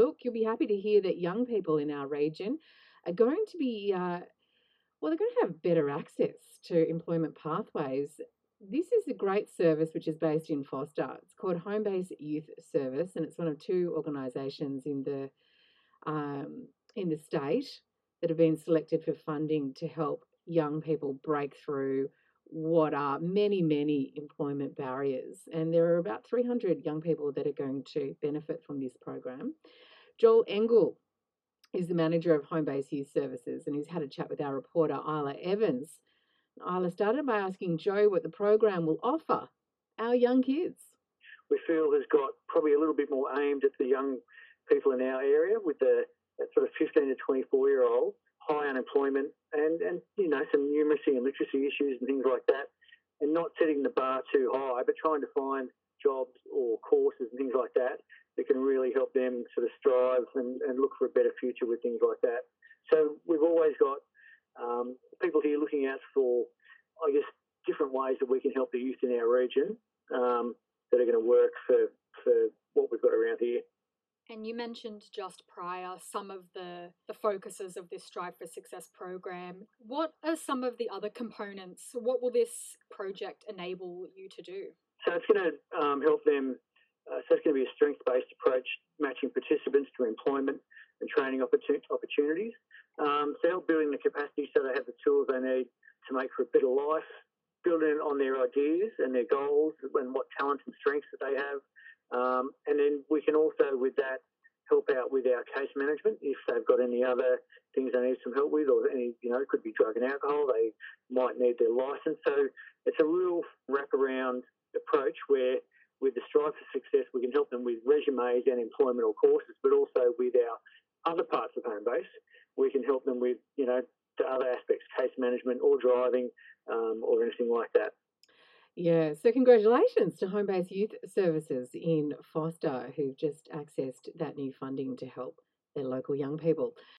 look, you'll be happy to hear that young people in our region are going to be, uh, well, they're going to have better access to employment pathways. This is a great service which is based in Forster. It's called Home Base Youth Service, and it's one of two organisations in the um, in the state that have been selected for funding to help young people break through what are many, many employment barriers. And there are about 300 young people that are going to benefit from this program. Joey Engel is the manager of Homebase Youth Services, and he's had a chat with our reporter, Isla Evans. Isla started by asking Joe what the program will offer our young kids. We feel has got probably a little bit more aimed at the young people in our area with the uh, sort of 15 to 24 year old, high unemployment and, and you know some numeracy and literacy issues and things like that, and not setting the bar too high, but trying to find jobs or courses and things like that that can really help them sort of strive and, and look for a better future with things like that. So we've always got um, people here looking out for, I guess, different ways that we can help the youth in our region um, that are going to work for, for what we've got around here. And you mentioned just prior some of the, the focuses of this Strive for Success program. What are some of the other components? What will this project enable you to do? So it's going to um, help them. Uh, so it's going to be a strength-based approach, matching participants to employment and training opportunities. Um, so help building the capacity so they have the tools they need to make for a better life, building on their ideas and their goals and what talents and strengths that they have, um, and then we can also, with that, help out with our case management if they've got any other things they need some help with, or any, you know, it could be drug and alcohol. They might need their license. So it's a real wraparound approach where, with the Strive for Success, we can help them with resumes and employment or courses, but also with our other parts of home base, we can help them with, you know, the other aspects, case management or driving um, or anything like that. Yeah, so congratulations to Home Base Youth Services in Forster who've just accessed that new funding to help their local young people.